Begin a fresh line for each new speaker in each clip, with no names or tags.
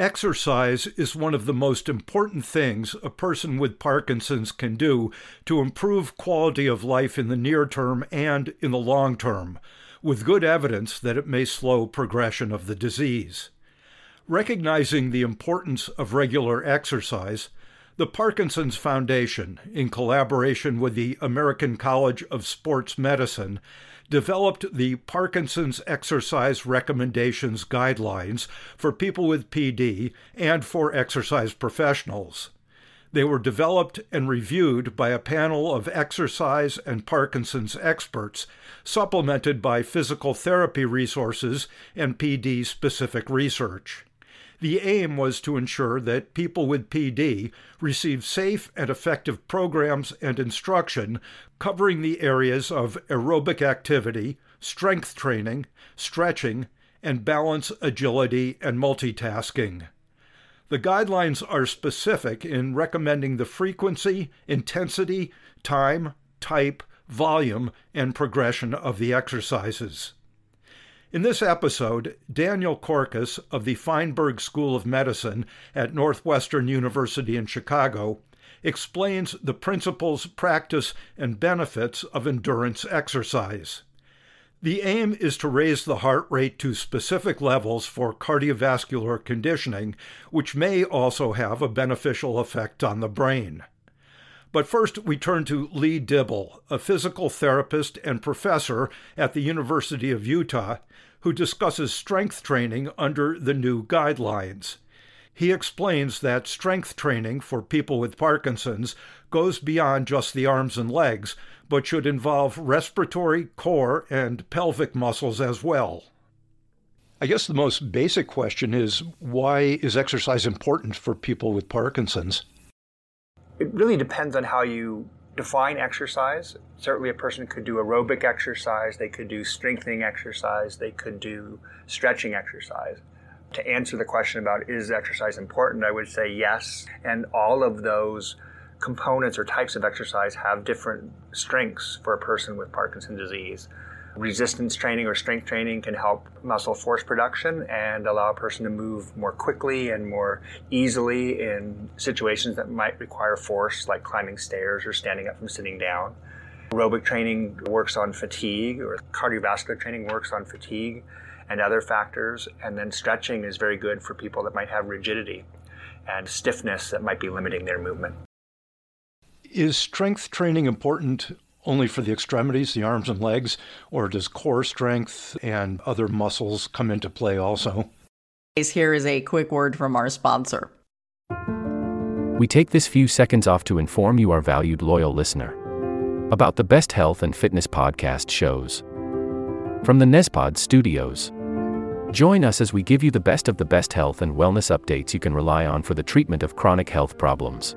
Exercise is one of the most important things a person with Parkinson's can do to improve quality of life in the near term and in the long term, with good evidence that it may slow progression of the disease. Recognizing the importance of regular exercise, the Parkinson's Foundation, in collaboration with the American College of Sports Medicine, developed the Parkinson's Exercise Recommendations Guidelines for people with PD and for exercise professionals. They were developed and reviewed by a panel of exercise and Parkinson's experts, supplemented by physical therapy resources and PD specific research. The aim was to ensure that people with PD receive safe and effective programs and instruction covering the areas of aerobic activity, strength training, stretching, and balance, agility, and multitasking. The guidelines are specific in recommending the frequency, intensity, time, type, volume, and progression of the exercises. In this episode, Daniel Corcos of the Feinberg School of Medicine at Northwestern University in Chicago explains the principles, practice, and benefits of endurance exercise. The aim is to raise the heart rate to specific levels for cardiovascular conditioning, which may also have a beneficial effect on the brain. But first, we turn to Lee Dibble, a physical therapist and professor at the University of Utah, who discusses strength training under the new guidelines. He explains that strength training for people with Parkinson's goes beyond just the arms and legs, but should involve respiratory, core, and pelvic muscles as well. I guess the most basic question is why is exercise important for people with Parkinson's?
It really depends on how you define exercise. Certainly, a person could do aerobic exercise, they could do strengthening exercise, they could do stretching exercise. To answer the question about is exercise important, I would say yes. And all of those components or types of exercise have different strengths for a person with Parkinson's disease. Resistance training or strength training can help muscle force production and allow a person to move more quickly and more easily in situations that might require force, like climbing stairs or standing up from sitting down. Aerobic training works on fatigue, or cardiovascular training works on fatigue and other factors. And then stretching is very good for people that might have rigidity and stiffness that might be limiting their movement.
Is strength training important only for the extremities, the arms and legs, or does core strength and other muscles come into play also?
Here is a quick word from our sponsor.
We take this few seconds off to inform you, our valued loyal listener, about the best health and fitness podcast shows. From the Nezpod studios. Join us as we give you the best of the best health and wellness updates you can rely on for the treatment of chronic health problems.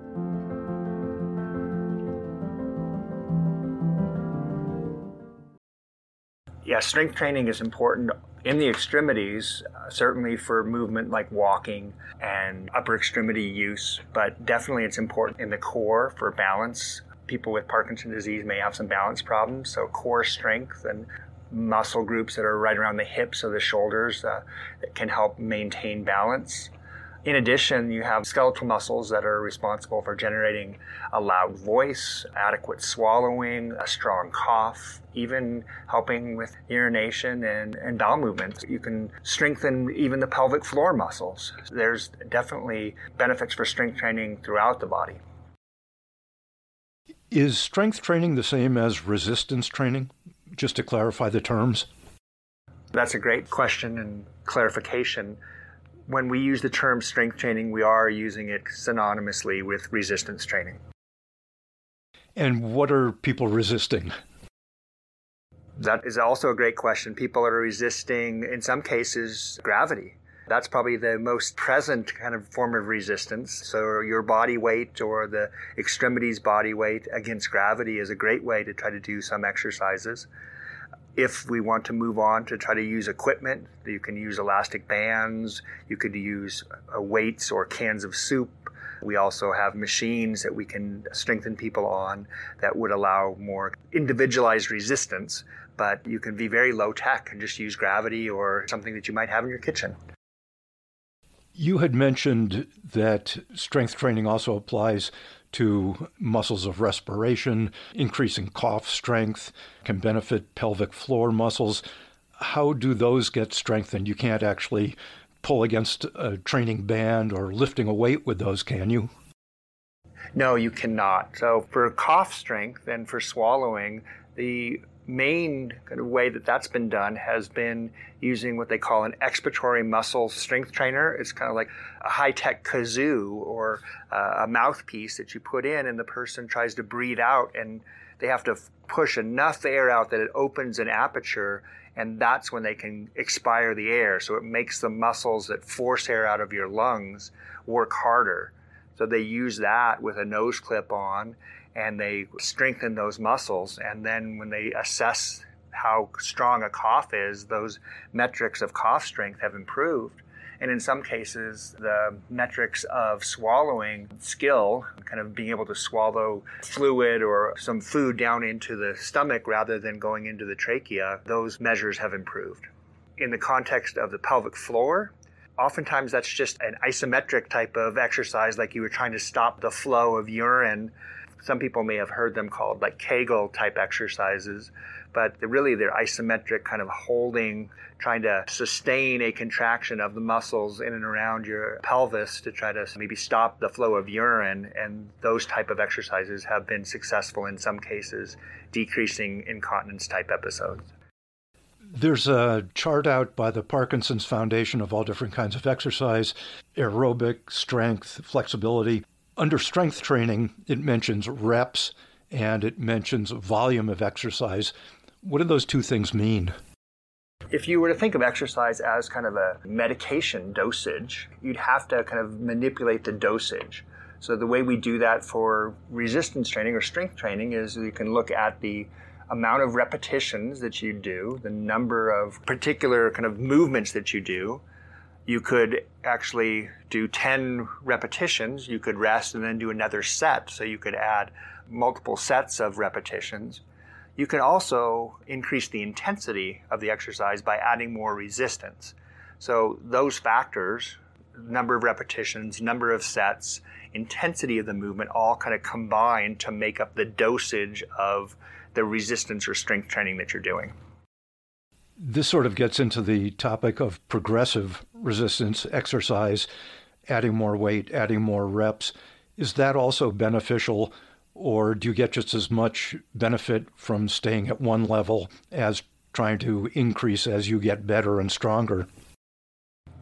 Strength training is important in the extremities, uh, certainly for movement like walking and upper extremity use, but definitely it's important in the core for balance. People with Parkinson's disease may have some balance problems, so core strength and muscle groups that are right around the hips or the shoulders uh, can help maintain balance. In addition, you have skeletal muscles that are responsible for generating a loud voice, adequate swallowing, a strong cough, even helping with urination and, and bowel movements. You can strengthen even the pelvic floor muscles. There's definitely benefits for strength training throughout the body.
Is strength training the same as resistance training? Just to clarify the terms.
That's a great question and clarification when we use the term strength training, we are using it synonymously with resistance training.
And what are people resisting?
That is also a great question. People are resisting, in some cases, gravity. That's probably the most present kind of form of resistance. So, your body weight or the extremities body weight against gravity is a great way to try to do some exercises. If we want to move on to try to use equipment, you can use elastic bands, you could use uh, weights or cans of soup. We also have machines that we can strengthen people on that would allow more individualized resistance, but you can be very low tech and just use gravity or something that you might have in your kitchen.
You had mentioned that strength training also applies to muscles of respiration, increasing cough strength, can benefit pelvic floor muscles. How do those get strengthened? You can't actually pull against a training band or lifting a weight with those, can you?
No, you cannot. So, for cough strength and for swallowing, the main kind of way that that's been done has been using what they call an expiratory muscle strength trainer. It's kind of like a high tech kazoo or uh, a mouthpiece that you put in, and the person tries to breathe out, and they have to push enough air out that it opens an aperture, and that's when they can expire the air. So it makes the muscles that force air out of your lungs work harder. So they use that with a nose clip on and they strengthen those muscles. And then when they assess how strong a cough is, those metrics of cough strength have improved. And in some cases, the metrics of swallowing skill, kind of being able to swallow fluid or some food down into the stomach rather than going into the trachea, those measures have improved. In the context of the pelvic floor, oftentimes that's just an isometric type of exercise, like you were trying to stop the flow of urine some people may have heard them called like Kegel type exercises, but really they're isometric, kind of holding, trying to sustain a contraction of the muscles in and around your pelvis to try to maybe stop the flow of urine. And those type of exercises have been successful in some cases, decreasing incontinence type episodes.
There's a chart out by the Parkinson's Foundation of all different kinds of exercise aerobic, strength, flexibility. Under strength training, it mentions reps and it mentions volume of exercise. What do those two things mean?
If you were to think of exercise as kind of a medication dosage, you'd have to kind of manipulate the dosage. So the way we do that for resistance training or strength training is you can look at the amount of repetitions that you do, the number of particular kind of movements that you do, you could actually do 10 repetitions. You could rest and then do another set. So you could add multiple sets of repetitions. You can also increase the intensity of the exercise by adding more resistance. So those factors, number of repetitions, number of sets, intensity of the movement all kind of combine to make up the dosage of the resistance or strength training that you're doing.
This sort of gets into the topic of progressive resistance exercise, adding more weight, adding more reps. Is that also beneficial, or do you get just as much benefit from staying at one level as trying to increase as you get better and stronger?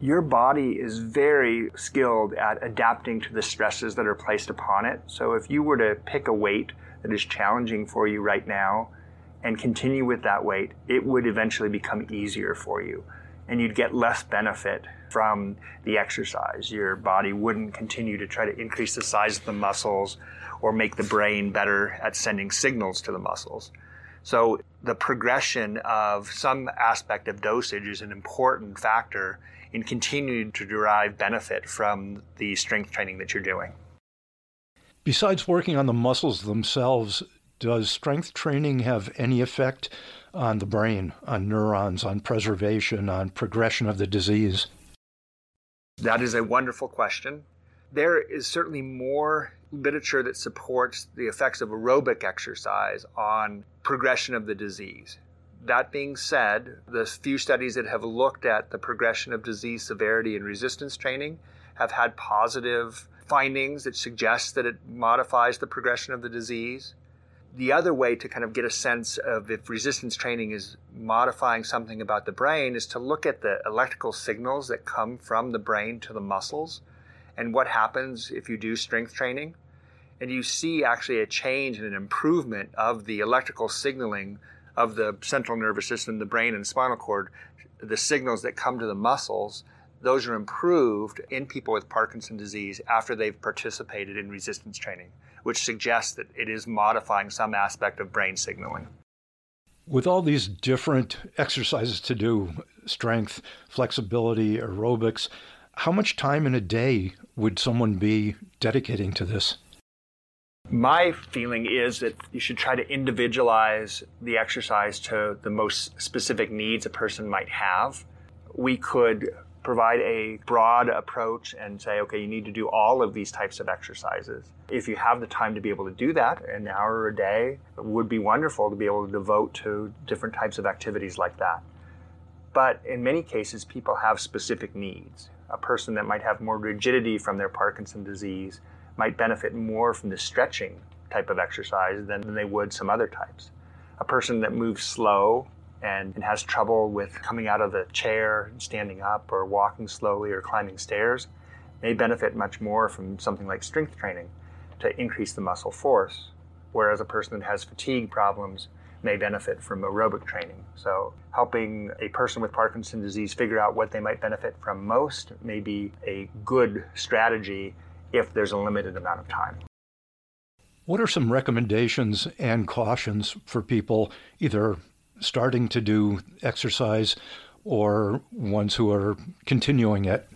Your body is very skilled at adapting to the stresses that are placed upon it. So if you were to pick a weight that is challenging for you right now, and continue with that weight, it would eventually become easier for you. And you'd get less benefit from the exercise. Your body wouldn't continue to try to increase the size of the muscles or make the brain better at sending signals to the muscles. So the progression of some aspect of dosage is an important factor in continuing to derive benefit from the strength training that you're doing.
Besides working on the muscles themselves, does strength training have any effect on the brain, on neurons, on preservation, on progression of the disease?
That is a wonderful question. There is certainly more literature that supports the effects of aerobic exercise on progression of the disease. That being said, the few studies that have looked at the progression of disease severity in resistance training have had positive findings that suggest that it modifies the progression of the disease. The other way to kind of get a sense of if resistance training is modifying something about the brain is to look at the electrical signals that come from the brain to the muscles and what happens if you do strength training. And you see actually a change and an improvement of the electrical signaling of the central nervous system, the brain and spinal cord, the signals that come to the muscles, those are improved in people with Parkinson's disease after they've participated in resistance training, which suggests that it is modifying some aspect of brain signaling.
With all these different exercises to do strength, flexibility, aerobics how much time in a day would someone be dedicating to this?
My feeling is that you should try to individualize the exercise to the most specific needs a person might have. We could provide a broad approach and say, okay, you need to do all of these types of exercises. If you have the time to be able to do that, an hour a day would be wonderful to be able to devote to different types of activities like that. But in many cases, people have specific needs. A person that might have more rigidity from their Parkinson disease might benefit more from the stretching type of exercise than they would some other types. A person that moves slow and, and has trouble with coming out of the chair, standing up, or walking slowly, or climbing stairs may benefit much more from something like strength training to increase the muscle force. Whereas a person that has fatigue problems may benefit from aerobic training. So, helping a person with Parkinson's disease figure out what they might benefit from most may be a good strategy if there's a limited amount of time.
What are some recommendations and cautions for people either starting to do exercise or ones who are continuing it?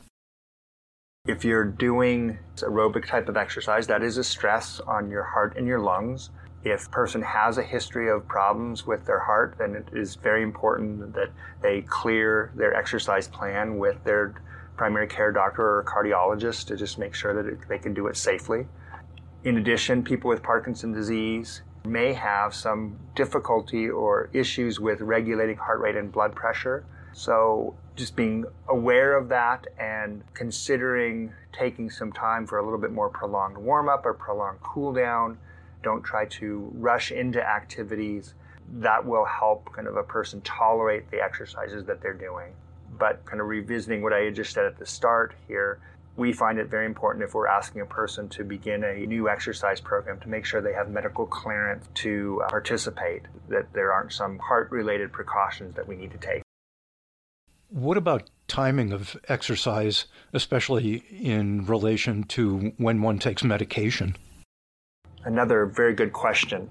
If you're doing aerobic type of exercise, that is a stress on your heart and your lungs. If a person has a history of problems with their heart, then it is very important that they clear their exercise plan with their primary care doctor or cardiologist to just make sure that it, they can do it safely. In addition, people with Parkinson's disease may have some difficulty or issues with regulating heart rate and blood pressure. So, just being aware of that and considering taking some time for a little bit more prolonged warm up or prolonged cool down. Don't try to rush into activities. That will help kind of a person tolerate the exercises that they're doing. But kind of revisiting what I just said at the start here, we find it very important if we're asking a person to begin a new exercise program to make sure they have medical clearance to uh, participate, that there aren't some heart related precautions that we need to take.
What about timing of exercise, especially in relation to when one takes medication?
Another very good question.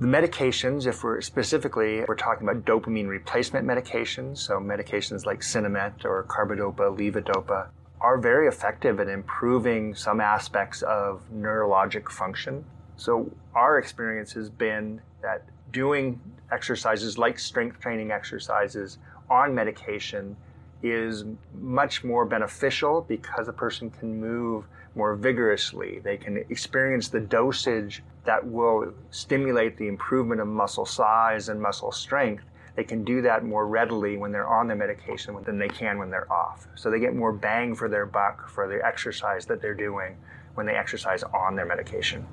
The medications, if we're specifically, we're talking about dopamine replacement medications, so medications like Sinemet or carbidopa, levodopa, are very effective at improving some aspects of neurologic function. So our experience has been that doing exercises like strength training exercises on medication is much more beneficial because a person can move more vigorously. They can experience the dosage that will stimulate the improvement of muscle size and muscle strength. They can do that more readily when they're on their medication than they can when they're off. So they get more bang for their buck for the exercise that they're doing when they exercise on their medication.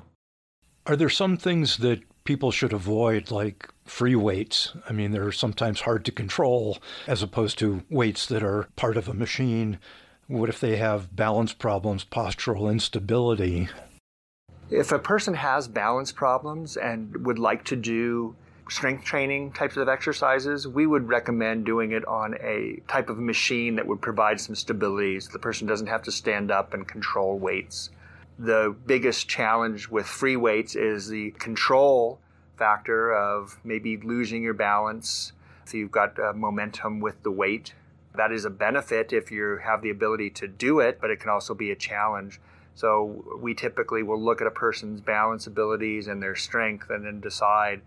Are there some things that people should avoid, like free weights? I mean, they're sometimes hard to control as opposed to weights that are part of a machine. What if they have balance problems, postural instability?
If a person has balance problems and would like to do strength training types of exercises, we would recommend doing it on a type of machine that would provide some stability so the person doesn't have to stand up and control weights. The biggest challenge with free weights is the control factor of maybe losing your balance. So you've got uh, momentum with the weight. That is a benefit if you have the ability to do it, but it can also be a challenge. So we typically will look at a person's balance abilities and their strength and then decide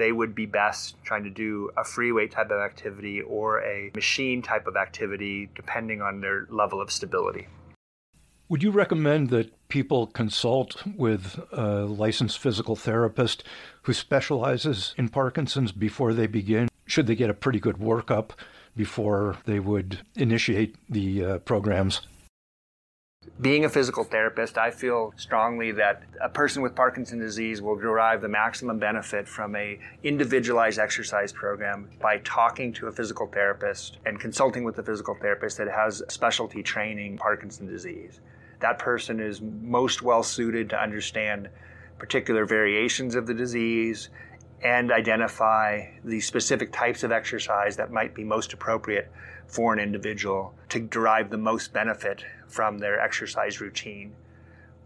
they would be best trying to do a free weight type of activity or a machine type of activity depending on their level of stability.
Would you recommend that people consult with a licensed physical therapist who specializes in Parkinson's before they begin? Should they get a pretty good workup before they would initiate the uh, programs?
Being a physical therapist, I feel strongly that a person with Parkinson's disease will derive the maximum benefit from a individualized exercise program by talking to a physical therapist and consulting with a physical therapist that has specialty training Parkinson's disease. That person is most well suited to understand particular variations of the disease and identify the specific types of exercise that might be most appropriate for an individual to derive the most benefit from their exercise routine.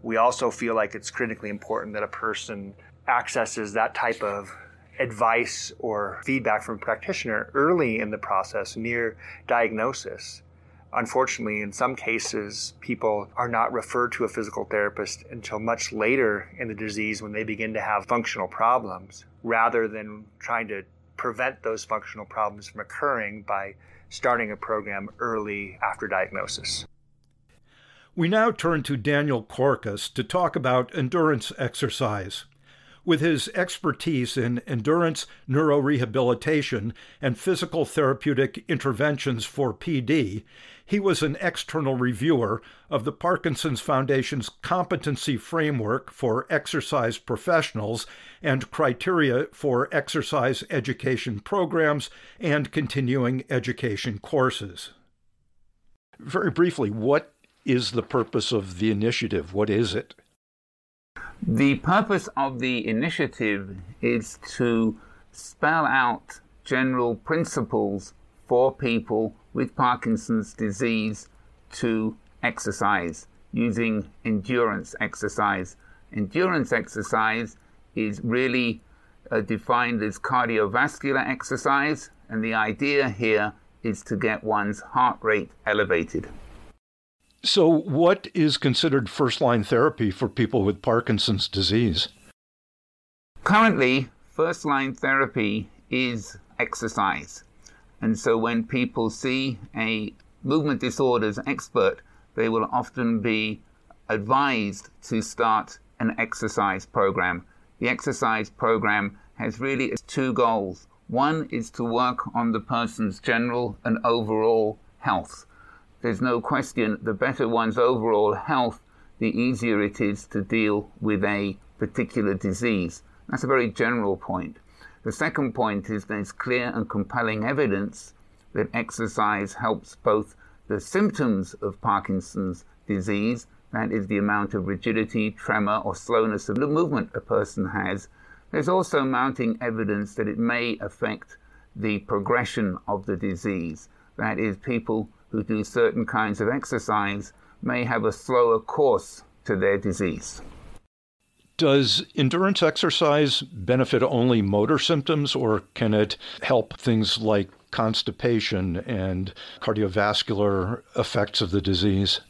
We also feel like it's critically important that a person accesses that type of advice or feedback from a practitioner early in the process, near diagnosis, Unfortunately, in some cases, people are not referred to a physical therapist until much later in the disease when they begin to have functional problems, rather than trying to prevent those functional problems from occurring by starting a program early after diagnosis.
We now turn to Daniel Corcos to talk about endurance exercise. With his expertise in endurance neurorehabilitation and physical therapeutic interventions for PD, he was an external reviewer of the Parkinson's Foundation's competency framework for exercise professionals and criteria for exercise education programs and continuing education courses. Very briefly, what is the purpose of the initiative? What is it?
The purpose of the initiative is to spell out general principles for people with Parkinson's disease to exercise using endurance exercise. Endurance exercise is really uh, defined as cardiovascular exercise, and the idea here is to get one's heart rate elevated.
So, what is considered first line therapy for people with Parkinson's disease?
Currently, first line therapy is exercise. And so when people see a movement disorders expert, they will often be advised to start an exercise program. The exercise program has really two goals. One is to work on the person's general and overall health. There's no question the better one's overall health, the easier it is to deal with a particular disease. That's a very general point. The second point is there's clear and compelling evidence that exercise helps both the symptoms of Parkinson's disease, that is the amount of rigidity, tremor, or slowness of the movement a person has. There's also mounting evidence that it may affect the progression of the disease. That is, people who do certain kinds of exercise may have a slower course to their disease.
Does endurance exercise benefit only motor symptoms, or can it help things like constipation and cardiovascular effects of the disease?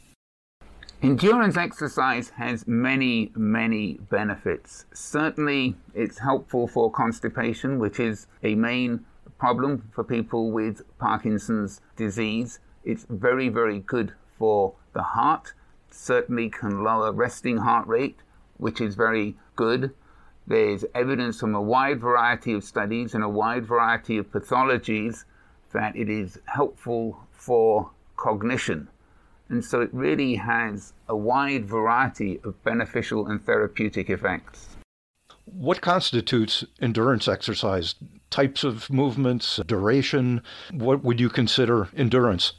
Endurance exercise has many, many benefits. Certainly, it's helpful for constipation, which is a main problem for people with Parkinson's disease. It's very, very good for the heart, certainly can lower resting heart rate which is very good. There's evidence from a wide variety of studies and a wide variety of pathologies that it is helpful for cognition. And so it really has a wide variety of beneficial and therapeutic effects.
What constitutes endurance exercise? Types of movements, duration? What would you consider endurance?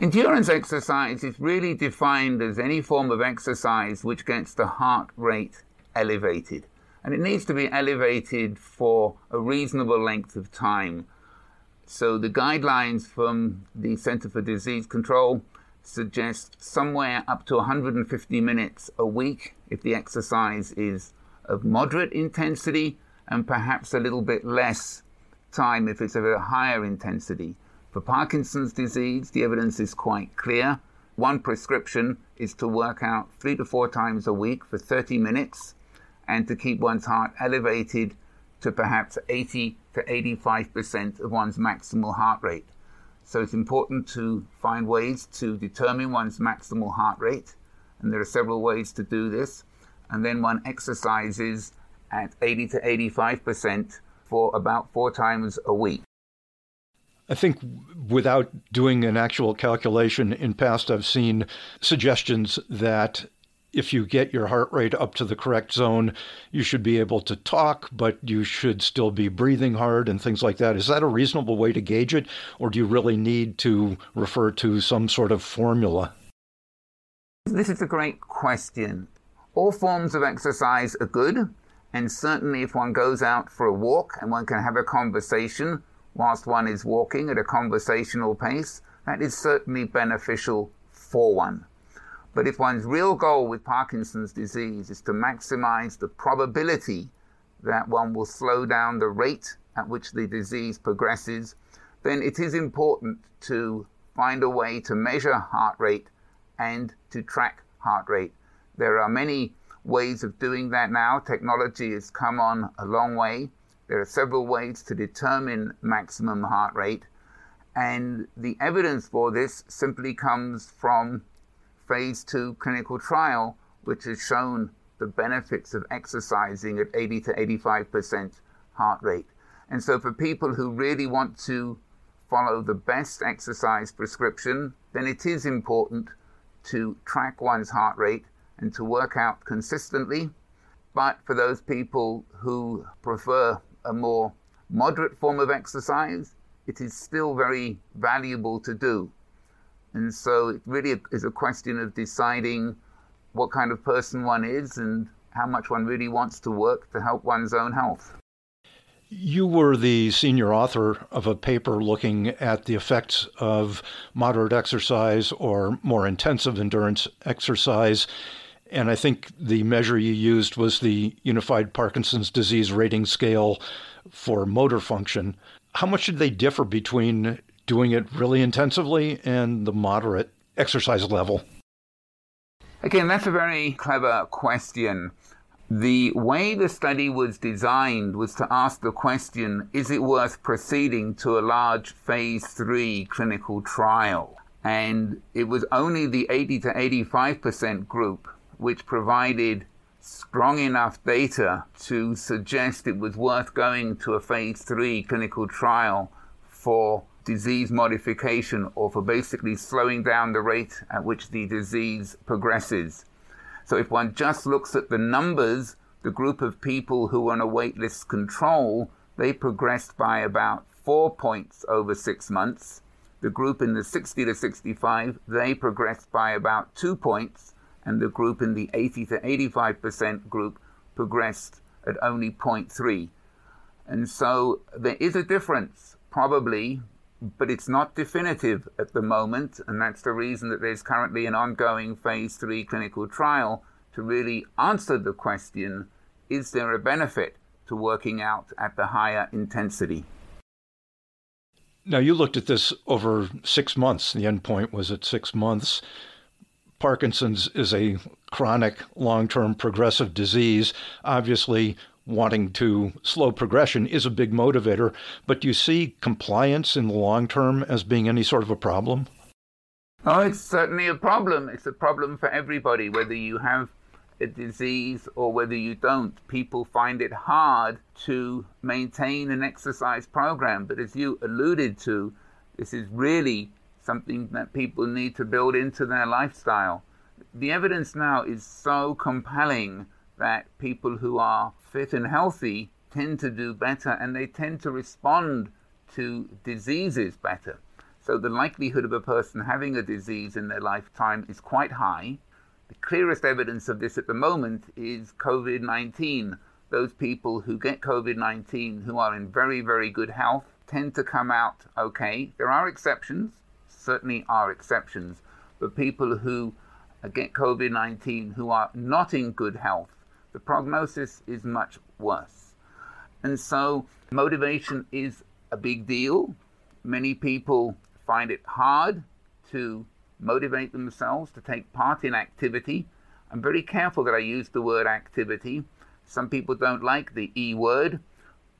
Endurance exercise is really defined as any form of exercise which gets the heart rate elevated. And it needs to be elevated for a reasonable length of time. So the guidelines from the Center for Disease Control suggest somewhere up to 150 minutes a week if the exercise is of moderate intensity, and perhaps a little bit less time if it's of a higher intensity. For Parkinson's disease, the evidence is quite clear. One prescription is to work out three to four times a week for 30 minutes and to keep one's heart elevated to perhaps 80 to 85% of one's maximal heart rate. So it's important to find ways to determine one's maximal heart rate, and there are several ways to do this. And then one exercises at 80 to 85% for about four times a week.
I think without doing an actual calculation in past, I've seen suggestions that if you get your heart rate up to the correct zone, you should be able to talk, but you should still be breathing hard and things like that. Is that a reasonable way to gauge it, or do you really need to refer to some sort of formula?
This is a great question. All forms of exercise are good, and certainly if one goes out for a walk and one can have a conversation whilst one is walking at a conversational pace, that is certainly beneficial for one. But if one's real goal with Parkinson's disease is to maximize the probability that one will slow down the rate at which the disease progresses, then it is important to find a way to measure heart rate and to track heart rate. There are many ways of doing that now. Technology has come on a long way. There are several ways to determine maximum heart rate. And the evidence for this simply comes from phase two clinical trial, which has shown the benefits of exercising at 80 to 85% heart rate. And so, for people who really want to follow the best exercise prescription, then it is important to track one's heart rate and to work out consistently. But for those people who prefer a more moderate form of exercise, it is still very valuable to do. And so it really is a question of deciding what kind of person one is and how much one really wants to work to help one's own health.
You were the senior author of a paper looking at the effects of moderate exercise or more intensive endurance exercise. And I think the measure you used was the Unified Parkinson's Disease Rating Scale for motor function. How much did they differ between doing it really intensively and the moderate exercise level?
Again, that's a very clever question. The way the study was designed was to ask the question is it worth proceeding to a large phase three clinical trial? And it was only the 80 to 85% group which provided strong enough data to suggest it was worth going to a phase three clinical trial for disease modification or for basically slowing down the rate at which the disease progresses. So if one just looks at the numbers, the group of people who were on a waitlist control, they progressed by about four points over six months. The group in the 60 to 65, they progressed by about two points, and the group in the 80 to 85% group progressed at only 0.3. And so there is a difference, probably but it's not definitive at the moment, and that's the reason that there's currently an ongoing phase three clinical trial to really answer the question is there a benefit to working out at the higher intensity?
Now, you looked at this over six months. The endpoint was at six months. Parkinson's is a chronic, long term progressive disease. Obviously, wanting to slow progression is a big motivator, but do you see compliance in the long term as being any sort of a problem?
Oh, it's certainly a problem. It's a problem for everybody, whether you have a disease or whether you don't. People find it hard to maintain an exercise program, but as you alluded to, this is really something that people need to build into their lifestyle. The evidence now is so compelling that people who are fit and healthy tend to do better and they tend to respond to diseases better. So the likelihood of a person having a disease in their lifetime is quite high. The clearest evidence of this at the moment is COVID 19. Those people who get COVID 19 who are in very, very good health tend to come out okay. There are exceptions, certainly are exceptions, but people who get COVID 19 who are not in good health the prognosis is much worse. And so motivation is a big deal. Many people find it hard to motivate themselves to take part in activity. I'm very careful that I use the word activity. Some people don't like the E word,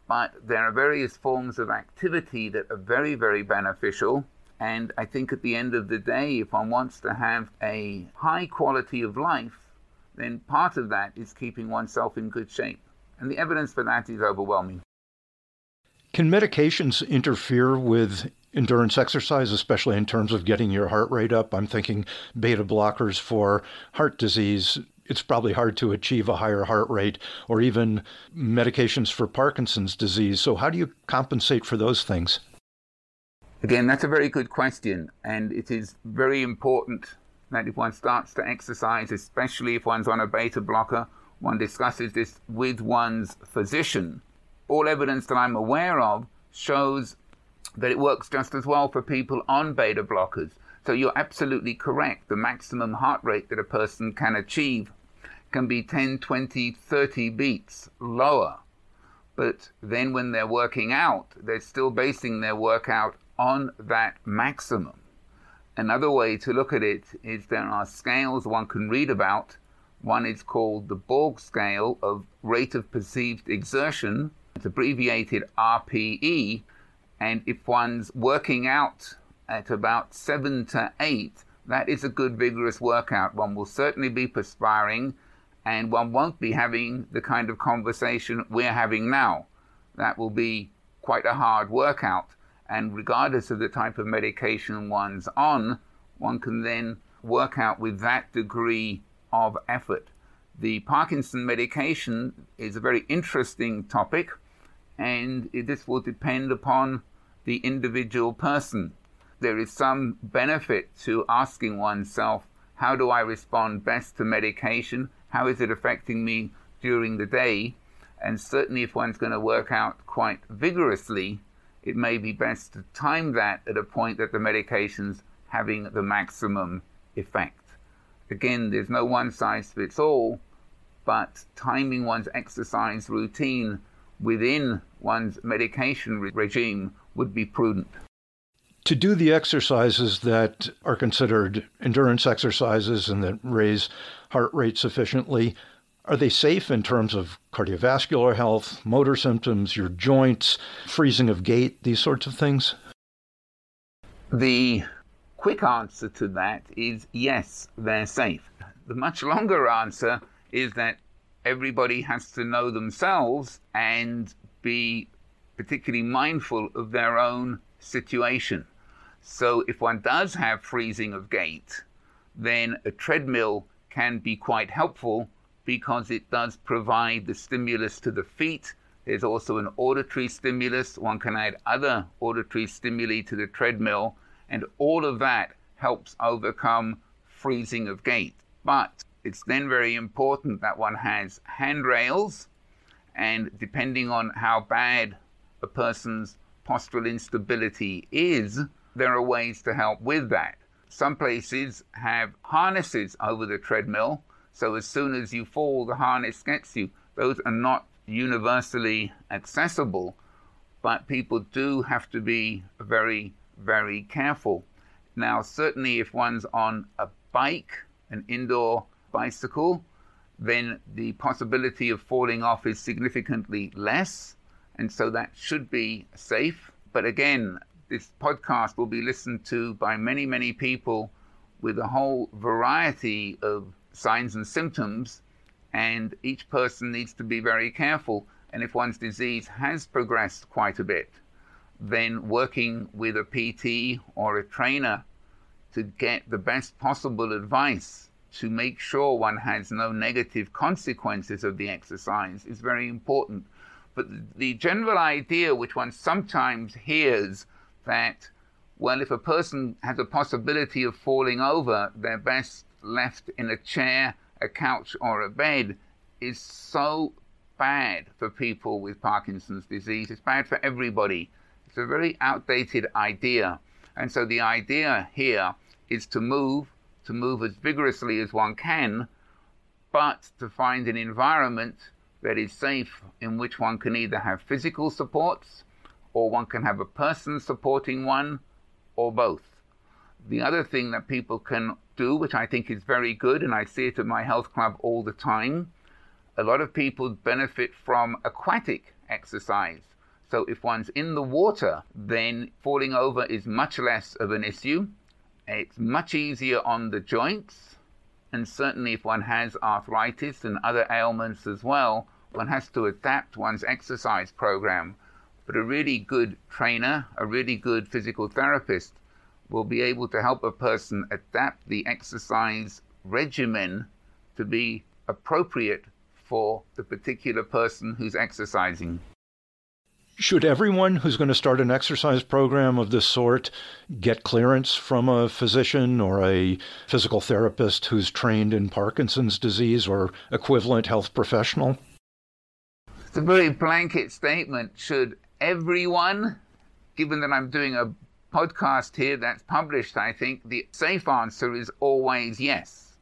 but there are various forms of activity that are very, very beneficial. And I think at the end of the day, if one wants to have a high quality of life, then part of that is keeping oneself in good shape. And the evidence for that is overwhelming.
Can medications interfere with endurance exercise, especially in terms of getting your heart rate up? I'm thinking beta blockers for heart disease. It's probably hard to achieve a higher heart rate, or even medications for Parkinson's disease. So, how do you compensate for those things?
Again, that's a very good question, and it is very important that if one starts to exercise, especially if one's on a beta blocker, one discusses this with one's physician. All evidence that I'm aware of shows that it works just as well for people on beta blockers. So you're absolutely correct. The maximum heart rate that a person can achieve can be 10, 20, 30 beats lower. But then when they're working out, they're still basing their workout on that maximum. Another way to look at it is there are scales one can read about. One is called the Borg scale of rate of perceived exertion. It's abbreviated RPE. And if one's working out at about seven to eight, that is a good vigorous workout. One will certainly be perspiring and one won't be having the kind of conversation we're having now. That will be quite a hard workout. And regardless of the type of medication one's on, one can then work out with that degree of effort. The Parkinson medication is a very interesting topic, and this will depend upon the individual person. There is some benefit to asking oneself, how do I respond best to medication? How is it affecting me during the day? And certainly, if one's going to work out quite vigorously, it may be best to time that at a point that the medication's having the maximum effect. Again, there's no one size fits all, but timing one's exercise routine within one's medication re- regime would be prudent.
To do the exercises that are considered endurance exercises and that raise heart rate sufficiently, are they safe in terms of cardiovascular health, motor symptoms, your joints, freezing of gait, these sorts of things?
The quick answer to that is yes, they're safe. The much longer answer is that everybody has to know themselves and be particularly mindful of their own situation. So if one does have freezing of gait, then a treadmill can be quite helpful because it does provide the stimulus to the feet. There's also an auditory stimulus. One can add other auditory stimuli to the treadmill, and all of that helps overcome freezing of gait. But it's then very important that one has handrails, and depending on how bad a person's postural instability is, there are ways to help with that. Some places have harnesses over the treadmill so as soon as you fall, the harness gets you. Those are not universally accessible, but people do have to be very, very careful. Now, certainly, if one's on a bike, an indoor bicycle, then the possibility of falling off is significantly less, and so that should be safe. But again, this podcast will be listened to by many, many people with a whole variety of signs and symptoms, and each person needs to be very careful. And if one's disease has progressed quite a bit, then working with a PT or a trainer to get the best possible advice to make sure one has no negative consequences of the exercise is very important. But the general idea, which one sometimes hears, that, well, if a person has a possibility of falling over, they're best left in a chair, a couch, or a bed is so bad for people with Parkinson's disease. It's bad for everybody. It's a very outdated idea. And so the idea here is to move, to move as vigorously as one can, but to find an environment that is safe in which one can either have physical supports or one can have a person supporting one or both. The other thing that people can do, which I think is very good, and I see it at my health club all the time, a lot of people benefit from aquatic exercise. So if one's in the water, then falling over is much less of an issue. It's much easier on the joints. And certainly if one has arthritis and other ailments as well, one has to adapt one's exercise program. But a really good trainer, a really good physical therapist will be able to help a person adapt the exercise regimen to be appropriate for the particular person who's exercising.
Should everyone who's going to start an exercise program of this sort get clearance from a physician or a physical therapist who's trained in Parkinson's disease or equivalent health professional?
It's a very blanket statement. Should everyone, given that I'm doing a podcast here that's published, I think the safe answer is always yes.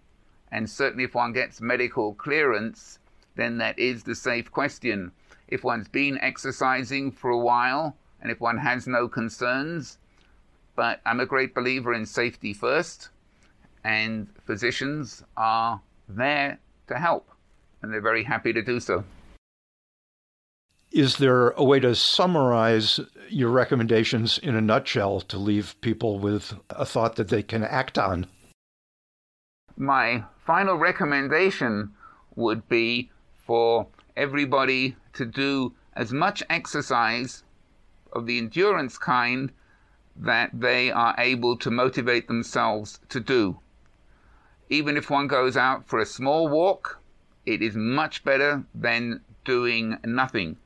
And certainly, if one gets medical clearance, then that is the safe question. If one's been exercising for a while and if one has no concerns, but I'm a great believer in safety first, and physicians are there to help, and they're very happy to do so.
Is there a way to summarize your recommendations in a nutshell to leave people with a thought that they can act on?
My final recommendation would be for everybody to do as much exercise of the endurance kind that they are able to motivate themselves to do. Even if one goes out for a small walk, it is much better than doing nothing.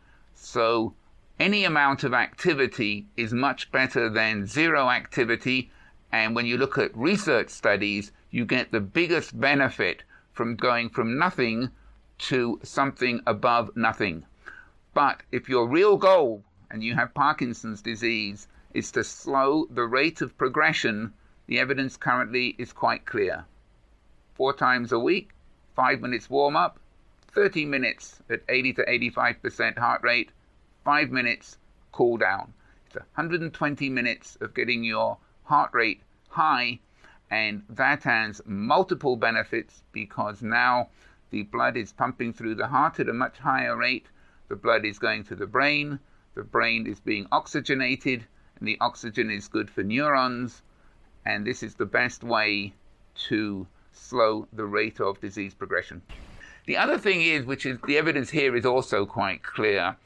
So any amount of activity is much better than zero activity. And when you look at research studies, you get the biggest benefit from going from nothing to something above nothing. But if your real goal, and you have Parkinson's disease, is to slow the rate of progression, the evidence currently is quite clear. Four times a week, five minutes warm up, 30 minutes at 80 to 85% heart rate, 5 minutes cool down. It's 120 minutes of getting your heart rate high, and that has multiple benefits because now the blood is pumping through the heart at a much higher rate, the blood is going to the brain, the brain is being oxygenated, and the oxygen is good for neurons, and this is the best way to slow the rate of disease progression. The other thing is, which is the evidence here is also quite clear.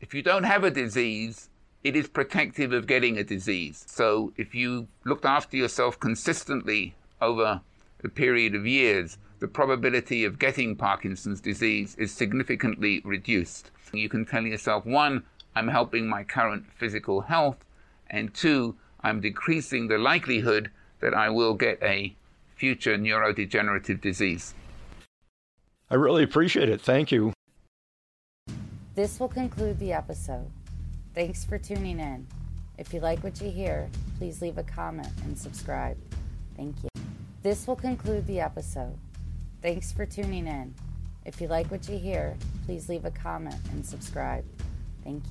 If you don't have a disease, it is protective of getting a disease. So if you looked after yourself consistently over a period of years, the probability of getting Parkinson's disease is significantly reduced. You can tell yourself, one, I'm helping my current physical health, and two, I'm decreasing the likelihood that I will get a future neurodegenerative disease.
I really appreciate it. Thank you.
This will conclude the episode. Thanks for tuning in. If you like what you hear, please leave a comment and subscribe. Thank you. This will conclude the episode. Thanks for tuning in. If you like what you hear, please leave a comment and subscribe. Thank you.